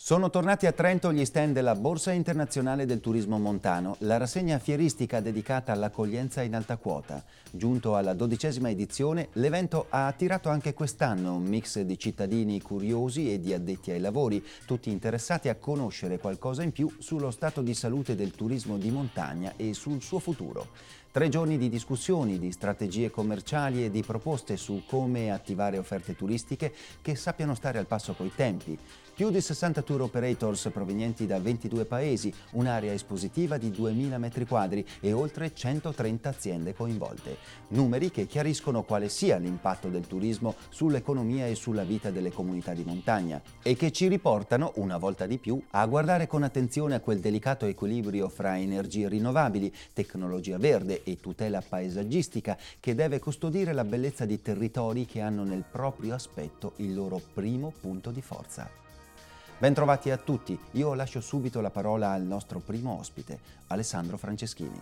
Sono tornati a Trento gli stand della Borsa Internazionale del Turismo Montano, la rassegna fieristica dedicata all'accoglienza in alta quota. Giunto alla dodicesima edizione, l'evento ha attirato anche quest'anno un mix di cittadini curiosi e di addetti ai lavori, tutti interessati a conoscere qualcosa in più sullo stato di salute del turismo di montagna e sul suo futuro. Tre giorni di discussioni, di strategie commerciali e di proposte su come attivare offerte turistiche che sappiano stare al passo coi tempi. Più di 60 tour operators provenienti da 22 paesi, un'area espositiva di 2000 m2 e oltre 130 aziende coinvolte. Numeri che chiariscono quale sia l'impatto del turismo sull'economia e sulla vita delle comunità di montagna e che ci riportano, una volta di più, a guardare con attenzione a quel delicato equilibrio fra energie rinnovabili, tecnologia verde e tutela paesaggistica che deve custodire la bellezza di territori che hanno nel proprio aspetto il loro primo punto di forza. Bentrovati a tutti, io lascio subito la parola al nostro primo ospite, Alessandro Franceschini.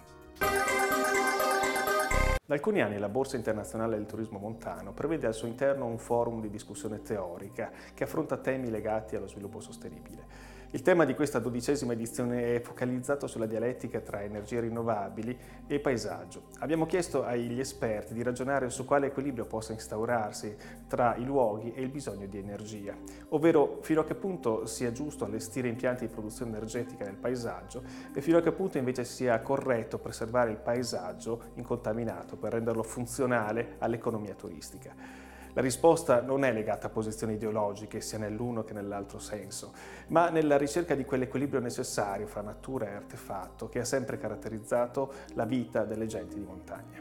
Da alcuni anni la Borsa Internazionale del Turismo Montano prevede al suo interno un forum di discussione teorica che affronta temi legati allo sviluppo sostenibile. Il tema di questa dodicesima edizione è focalizzato sulla dialettica tra energie rinnovabili e paesaggio. Abbiamo chiesto agli esperti di ragionare su quale equilibrio possa instaurarsi tra i luoghi e il bisogno di energia, ovvero fino a che punto sia giusto allestire impianti di produzione energetica nel paesaggio e fino a che punto invece sia corretto preservare il paesaggio incontaminato per renderlo funzionale all'economia turistica. La risposta non è legata a posizioni ideologiche, sia nell'uno che nell'altro senso, ma nella ricerca di quell'equilibrio necessario fra natura e artefatto che ha sempre caratterizzato la vita delle genti di montagna.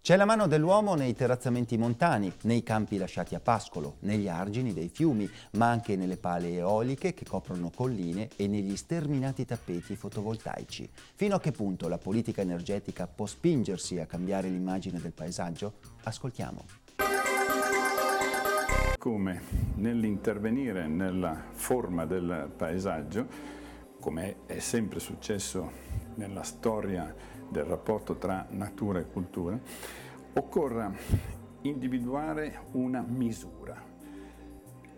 C'è la mano dell'uomo nei terrazzamenti montani, nei campi lasciati a pascolo, negli argini dei fiumi, ma anche nelle pale eoliche che coprono colline e negli sterminati tappeti fotovoltaici. Fino a che punto la politica energetica può spingersi a cambiare l'immagine del paesaggio? Ascoltiamo come nell'intervenire nella forma del paesaggio, come è sempre successo nella storia del rapporto tra natura e cultura, occorra individuare una misura,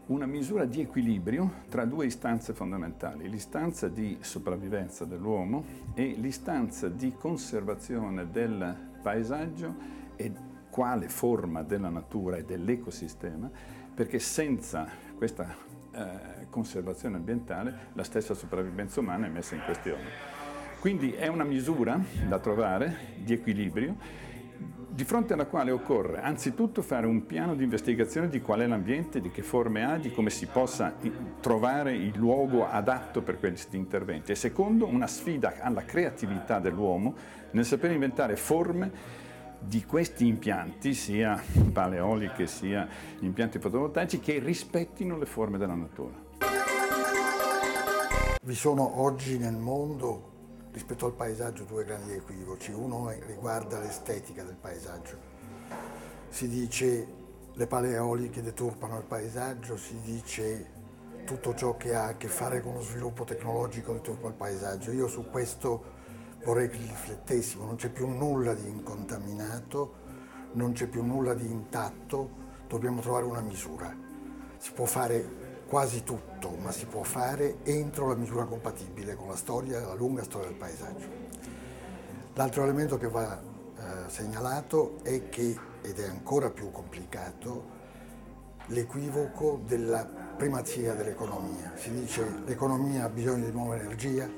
una misura di equilibrio tra due istanze fondamentali, l'istanza di sopravvivenza dell'uomo e l'istanza di conservazione del paesaggio e quale forma della natura e dell'ecosistema perché senza questa eh, conservazione ambientale la stessa sopravvivenza umana è messa in questione. Quindi è una misura da trovare di equilibrio di fronte alla quale occorre anzitutto fare un piano di investigazione di qual è l'ambiente, di che forme ha, di come si possa trovare il luogo adatto per questi interventi e secondo una sfida alla creatività dell'uomo nel sapere inventare forme di questi impianti, sia paleoliche sia impianti fotovoltaici, che rispettino le forme della natura. Vi sono oggi nel mondo rispetto al paesaggio due grandi equivoci. Uno riguarda l'estetica del paesaggio. Si dice le pale eoliche deturpano il paesaggio, si dice tutto ciò che ha a che fare con lo sviluppo tecnologico deturpa il paesaggio. Io su questo vorrei che riflettessimo, non c'è più nulla di incontaminato, non c'è più nulla di intatto, dobbiamo trovare una misura. Si può fare quasi tutto, ma si può fare entro la misura compatibile con la storia, la lunga storia del paesaggio. L'altro elemento che va eh, segnalato è che, ed è ancora più complicato, l'equivoco della primazia dell'economia. Si dice l'economia ha bisogno di nuova energia,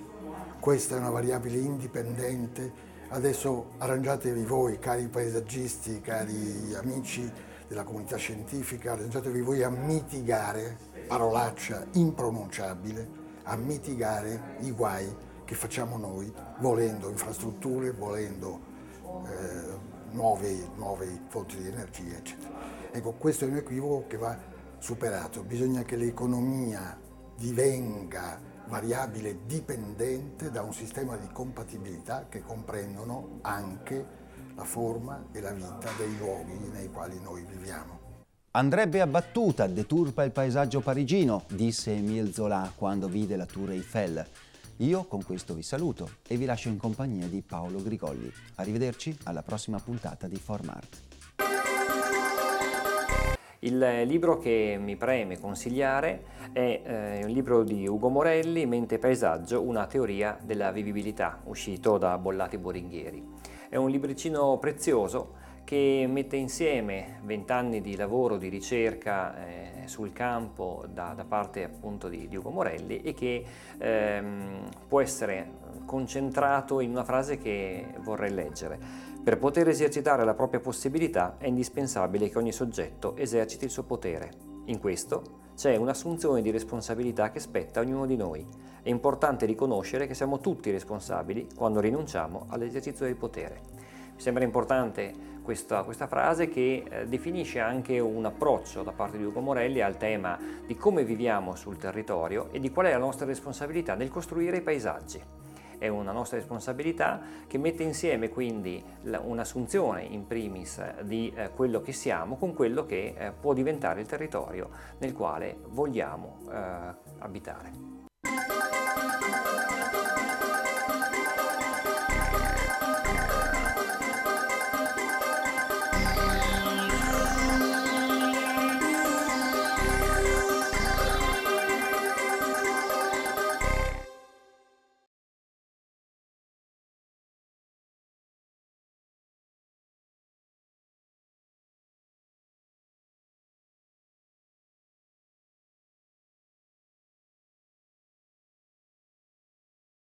questa è una variabile indipendente. Adesso arrangiatevi voi, cari paesaggisti, cari amici della comunità scientifica, arrangiatevi voi a mitigare, parolaccia impronunciabile, a mitigare i guai che facciamo noi volendo infrastrutture, volendo eh, nuove, nuove fonti di energia, eccetera. Ecco, questo è un equivoco che va superato. Bisogna che l'economia divenga variabile dipendente da un sistema di compatibilità che comprendono anche la forma e la vita dei luoghi nei quali noi viviamo. Andrebbe abbattuta, deturpa il paesaggio parigino, disse Emile Zola quando vide la Tour Eiffel. Io con questo vi saluto e vi lascio in compagnia di Paolo Grigolli. Arrivederci alla prossima puntata di Formart. Il libro che mi preme consigliare è eh, un libro di Ugo Morelli, Mente e Paesaggio, una teoria della vivibilità, uscito da Bollati Boringhieri. È un libricino prezioso che mette insieme vent'anni di lavoro, di ricerca eh, sul campo da, da, parte appunto di, di Ugo Morelli e che ehm, può essere concentrato in una frase che vorrei leggere. Per poter esercitare la propria possibilità è indispensabile che ogni soggetto eserciti il suo potere. In questo c'è un'assunzione di responsabilità che spetta a ognuno di noi. È importante riconoscere che siamo tutti responsabili quando rinunciamo all'esercizio del potere. Mi sembra importante questa, questa frase che eh, definisce anche un approccio da parte di Ugo Morelli al tema di come viviamo sul territorio e di qual è la nostra responsabilità nel costruire i paesaggi. È una nostra responsabilità che mette insieme quindi un'assunzione in primis di eh, quello che siamo con quello che eh, può diventare il territorio nel quale vogliamo eh, abitare.